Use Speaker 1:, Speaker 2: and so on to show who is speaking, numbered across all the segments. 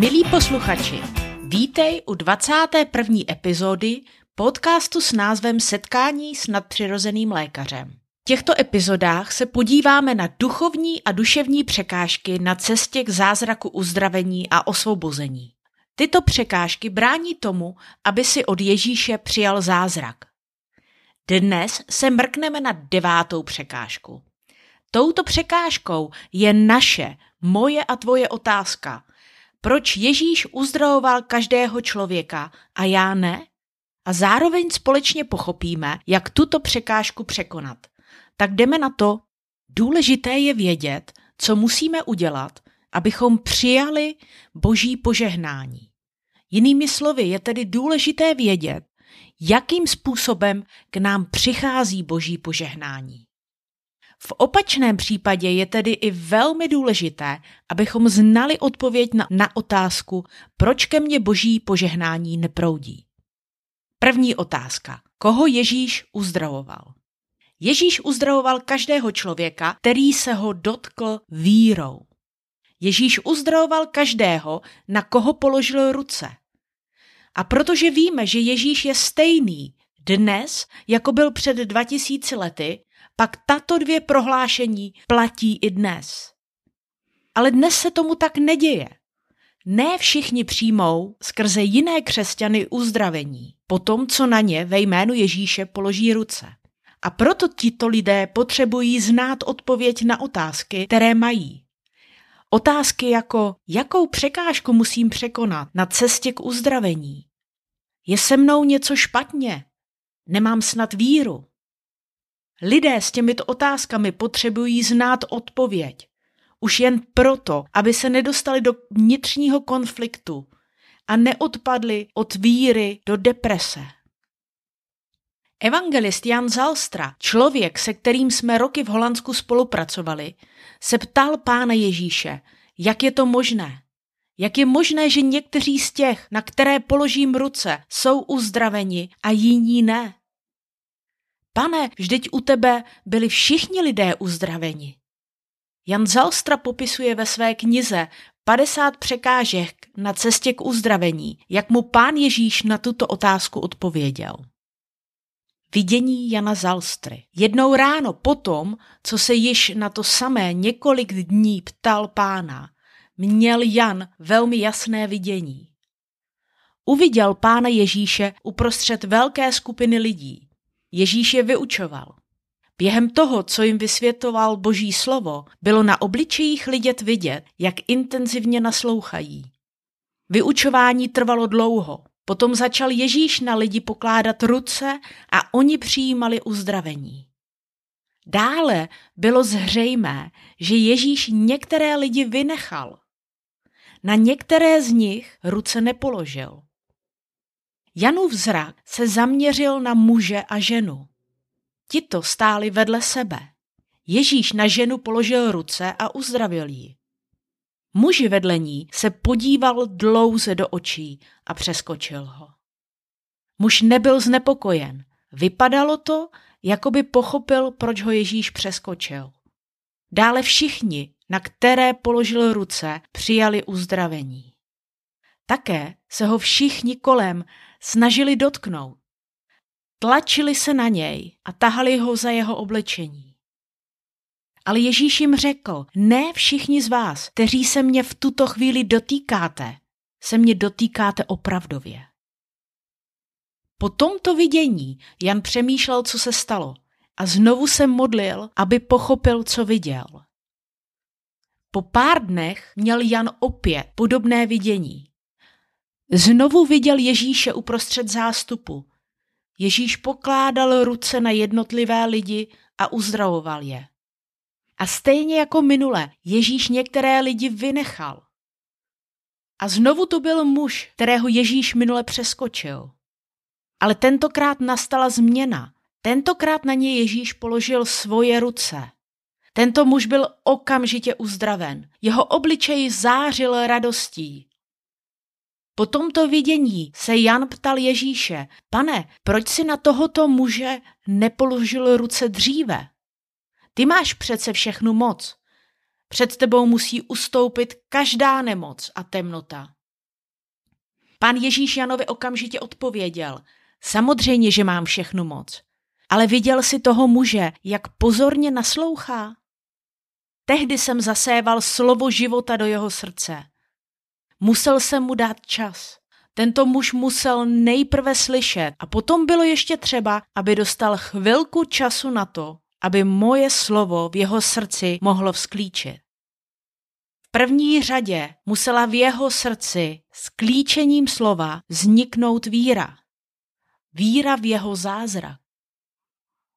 Speaker 1: Milí posluchači, vítej u 21. epizody podcastu s názvem Setkání s nadpřirozeným lékařem. V těchto epizodách se podíváme na duchovní a duševní překážky na cestě k zázraku uzdravení a osvobození. Tyto překážky brání tomu, aby si od Ježíše přijal zázrak. Dnes se mrkneme na devátou překážku. Touto překážkou je naše, moje a tvoje otázka. Proč Ježíš uzdravoval každého člověka a já ne? A zároveň společně pochopíme, jak tuto překážku překonat. Tak jdeme na to. Důležité je vědět, co musíme udělat, abychom přijali boží požehnání. Jinými slovy, je tedy důležité vědět, jakým způsobem k nám přichází boží požehnání. V opačném případě je tedy i velmi důležité, abychom znali odpověď na, na otázku, proč ke mně boží požehnání neproudí. První otázka. Koho Ježíš uzdravoval? Ježíš uzdravoval každého člověka, který se ho dotkl vírou. Ježíš uzdravoval každého, na koho položil ruce. A protože víme, že Ježíš je stejný dnes, jako byl před 2000 lety, pak tato dvě prohlášení platí i dnes. Ale dnes se tomu tak neděje. Ne všichni přijmou skrze jiné křesťany uzdravení, po tom, co na ně ve jménu Ježíše položí ruce. A proto tito lidé potřebují znát odpověď na otázky, které mají. Otázky jako, jakou překážku musím překonat na cestě k uzdravení? Je se mnou něco špatně? Nemám snad víru? Lidé s těmito otázkami potřebují znát odpověď. Už jen proto, aby se nedostali do vnitřního konfliktu a neodpadli od víry do deprese. Evangelist Jan Zalstra, člověk, se kterým jsme roky v Holandsku spolupracovali, se ptal pána Ježíše, jak je to možné. Jak je možné, že někteří z těch, na které položím ruce, jsou uzdraveni a jiní ne? Pane, vždyť u tebe byli všichni lidé uzdraveni. Jan Zalstra popisuje ve své knize 50 překážek na cestě k uzdravení, jak mu pán Ježíš na tuto otázku odpověděl. Vidění Jana Zalstry. Jednou ráno potom, co se již na to samé několik dní ptal pána, měl Jan velmi jasné vidění. Uviděl pána Ježíše uprostřed velké skupiny lidí. Ježíš je vyučoval. Během toho, co jim vysvětoval boží slovo, bylo na obličejích lidět vidět, jak intenzivně naslouchají. Vyučování trvalo dlouho, potom začal Ježíš na lidi pokládat ruce a oni přijímali uzdravení. Dále bylo zřejmé, že Ježíš některé lidi vynechal. Na některé z nich ruce nepoložil. Janův zrak se zaměřil na muže a ženu. Tito stáli vedle sebe. Ježíš na ženu položil ruce a uzdravil ji. Muži vedle ní se podíval dlouze do očí a přeskočil ho. Muž nebyl znepokojen. Vypadalo to, jako by pochopil, proč ho Ježíš přeskočil. Dále všichni, na které položil ruce, přijali uzdravení. Také se ho všichni kolem snažili dotknout. Tlačili se na něj a tahali ho za jeho oblečení. Ale Ježíš jim řekl, ne všichni z vás, kteří se mě v tuto chvíli dotýkáte, se mě dotýkáte opravdově. Po tomto vidění Jan přemýšlel, co se stalo a znovu se modlil, aby pochopil, co viděl. Po pár dnech měl Jan opět podobné vidění. Znovu viděl Ježíše uprostřed zástupu. Ježíš pokládal ruce na jednotlivé lidi a uzdravoval je. A stejně jako minule, Ježíš některé lidi vynechal. A znovu to byl muž, kterého Ježíš minule přeskočil. Ale tentokrát nastala změna. Tentokrát na něj Ježíš položil svoje ruce. Tento muž byl okamžitě uzdraven. Jeho obličej zářil radostí. Po tomto vidění se Jan ptal Ježíše, pane, proč si na tohoto muže nepoložil ruce dříve? Ty máš přece všechnu moc. Před tebou musí ustoupit každá nemoc a temnota. Pán Ježíš Janovi okamžitě odpověděl, samozřejmě, že mám všechnu moc. Ale viděl si toho muže, jak pozorně naslouchá? Tehdy jsem zaséval slovo života do jeho srdce. Musel jsem mu dát čas. Tento muž musel nejprve slyšet a potom bylo ještě třeba, aby dostal chvilku času na to, aby moje slovo v jeho srdci mohlo vzklíčit. V první řadě musela v jeho srdci s klíčením slova vzniknout víra. Víra v jeho zázrak.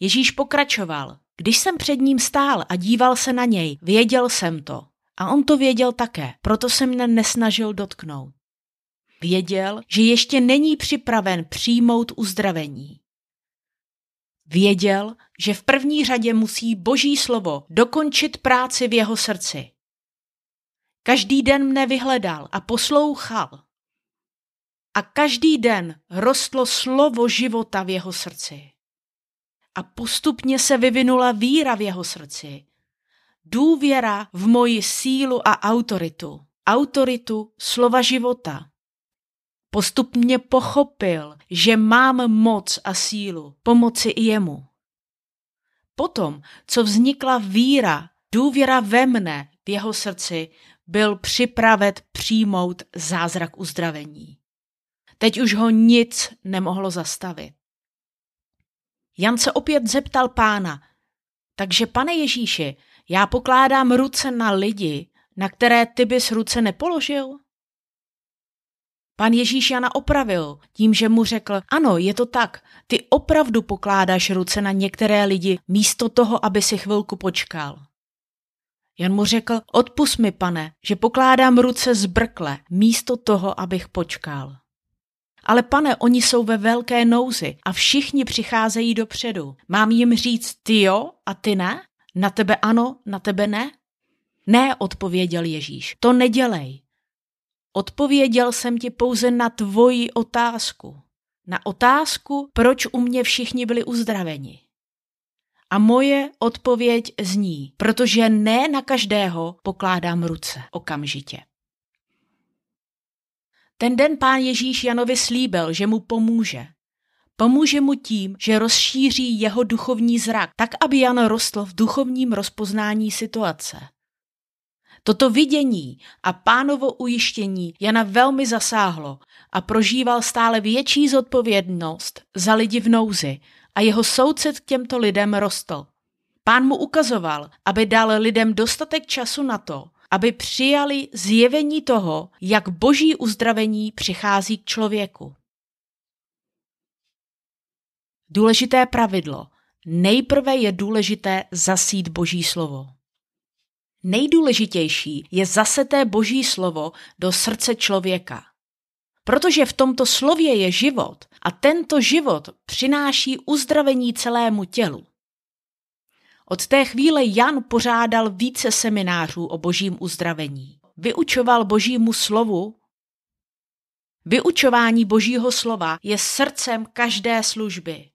Speaker 1: Ježíš pokračoval. Když jsem před ním stál a díval se na něj, věděl jsem to. A on to věděl také, proto se mne nesnažil dotknout. Věděl, že ještě není připraven přijmout uzdravení. Věděl, že v první řadě musí Boží slovo dokončit práci v jeho srdci. Každý den mne vyhledal a poslouchal. A každý den rostlo slovo života v jeho srdci. A postupně se vyvinula víra v jeho srdci. Důvěra v moji sílu a autoritu. Autoritu slova života. Postupně pochopil, že mám moc a sílu pomoci i jemu. Potom, co vznikla víra, důvěra ve mne v jeho srdci, byl připraven přijmout zázrak uzdravení. Teď už ho nic nemohlo zastavit. Jan se opět zeptal pána, takže pane Ježíši, já pokládám ruce na lidi, na které ty bys ruce nepoložil? Pan Ježíš Jana opravil tím, že mu řekl, ano, je to tak, ty opravdu pokládáš ruce na některé lidi místo toho, aby si chvilku počkal. Jan mu řekl, odpust mi, pane, že pokládám ruce zbrkle místo toho, abych počkal. Ale pane, oni jsou ve velké nouzi a všichni přicházejí dopředu. Mám jim říct ty jo a ty ne? Na tebe ano, na tebe ne? Ne, odpověděl Ježíš, to nedělej. Odpověděl jsem ti pouze na tvoji otázku. Na otázku, proč u mě všichni byli uzdraveni. A moje odpověď zní, protože ne na každého pokládám ruce okamžitě. Ten den pán Ježíš Janovi slíbil, že mu pomůže. Pomůže mu tím, že rozšíří jeho duchovní zrak, tak aby Jan rostl v duchovním rozpoznání situace. Toto vidění a pánovo ujištění Jana velmi zasáhlo a prožíval stále větší zodpovědnost za lidi v nouzi a jeho soucit k těmto lidem rostl. Pán mu ukazoval, aby dal lidem dostatek času na to, aby přijali zjevení toho, jak boží uzdravení přichází k člověku. Důležité pravidlo. Nejprve je důležité zasít boží slovo. Nejdůležitější je zaseté boží slovo do srdce člověka. Protože v tomto slově je život a tento život přináší uzdravení celému tělu. Od té chvíle Jan pořádal více seminářů o božím uzdravení. Vyučoval božímu slovu. Vyučování božího slova je srdcem každé služby.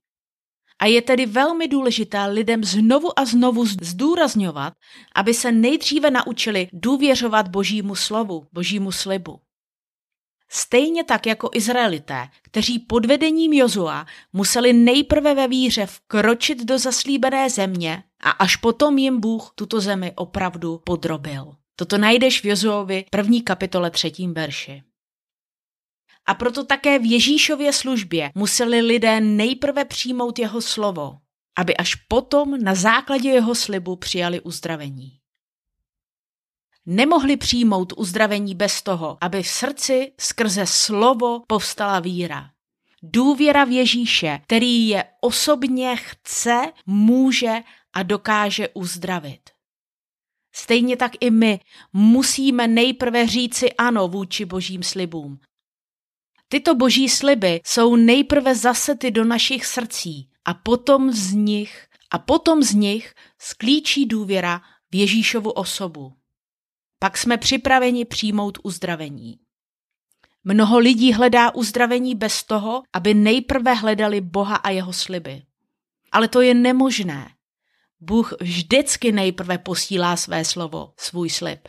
Speaker 1: A je tedy velmi důležité lidem znovu a znovu zdůrazňovat, aby se nejdříve naučili důvěřovat božímu slovu, božímu slibu. Stejně tak jako Izraelité, kteří pod vedením Jozua museli nejprve ve víře vkročit do zaslíbené země a až potom jim Bůh tuto zemi opravdu podrobil. Toto najdeš v Jozuovi první kapitole třetím verši. A proto také v Ježíšově službě museli lidé nejprve přijmout jeho slovo, aby až potom na základě jeho slibu přijali uzdravení. Nemohli přijmout uzdravení bez toho, aby v srdci skrze slovo povstala víra. Důvěra v Ježíše, který je osobně chce, může a dokáže uzdravit. Stejně tak i my musíme nejprve říci ano vůči božím slibům. Tyto boží sliby jsou nejprve zasety do našich srdcí a potom z nich a potom z nich sklíčí důvěra v Ježíšovu osobu. Pak jsme připraveni přijmout uzdravení. Mnoho lidí hledá uzdravení bez toho, aby nejprve hledali Boha a jeho sliby. Ale to je nemožné. Bůh vždycky nejprve posílá své slovo, svůj slib.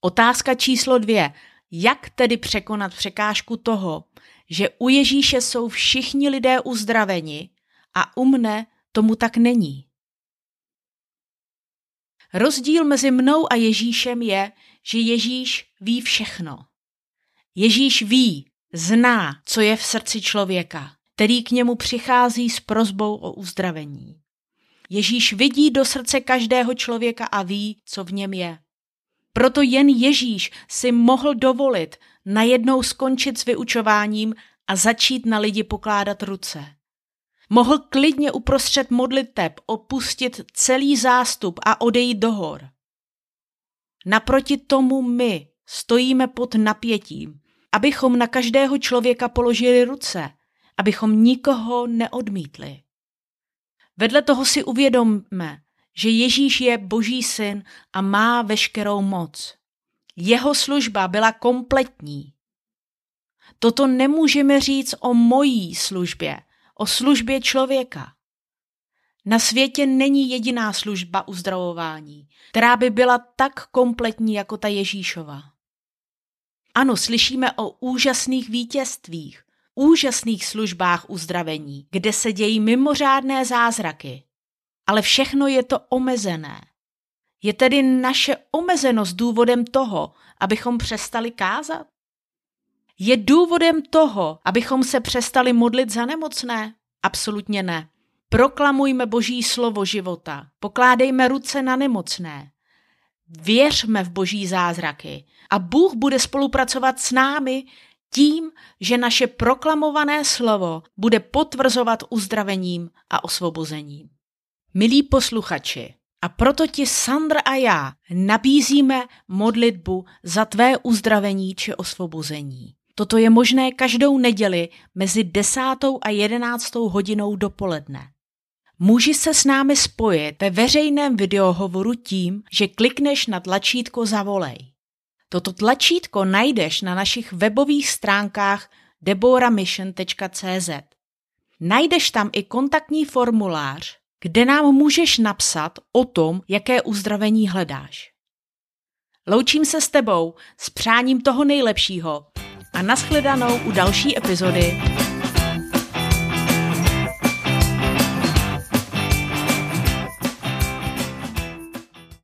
Speaker 1: Otázka číslo dvě. Jak tedy překonat překážku toho, že u Ježíše jsou všichni lidé uzdraveni a u mne tomu tak není? Rozdíl mezi mnou a Ježíšem je, že Ježíš ví všechno. Ježíš ví, zná, co je v srdci člověka, který k němu přichází s prozbou o uzdravení. Ježíš vidí do srdce každého člověka a ví, co v něm je. Proto jen Ježíš si mohl dovolit najednou skončit s vyučováním a začít na lidi pokládat ruce. Mohl klidně uprostřed modliteb opustit celý zástup a odejít do hor. Naproti tomu my stojíme pod napětím, abychom na každého člověka položili ruce, abychom nikoho neodmítli. Vedle toho si uvědomme, že Ježíš je Boží syn a má veškerou moc. Jeho služba byla kompletní. Toto nemůžeme říct o mojí službě, o službě člověka. Na světě není jediná služba uzdravování, která by byla tak kompletní jako ta Ježíšova. Ano, slyšíme o úžasných vítězstvích, úžasných službách uzdravení, kde se dějí mimořádné zázraky. Ale všechno je to omezené. Je tedy naše omezenost důvodem toho, abychom přestali kázat? Je důvodem toho, abychom se přestali modlit za nemocné? Absolutně ne. Proklamujme Boží slovo života, pokládejme ruce na nemocné, věřme v Boží zázraky a Bůh bude spolupracovat s námi tím, že naše proklamované slovo bude potvrzovat uzdravením a osvobozením. Milí posluchači, a proto ti Sandra a já nabízíme modlitbu za tvé uzdravení či osvobození. Toto je možné každou neděli mezi desátou a jedenáctou hodinou dopoledne. Můžeš se s námi spojit ve veřejném videohovoru tím, že klikneš na tlačítko Zavolej. Toto tlačítko najdeš na našich webových stránkách deboramission.cz. Najdeš tam i kontaktní formulář, kde nám můžeš napsat o tom, jaké uzdravení hledáš. Loučím se s tebou s přáním toho nejlepšího a nashledanou u další epizody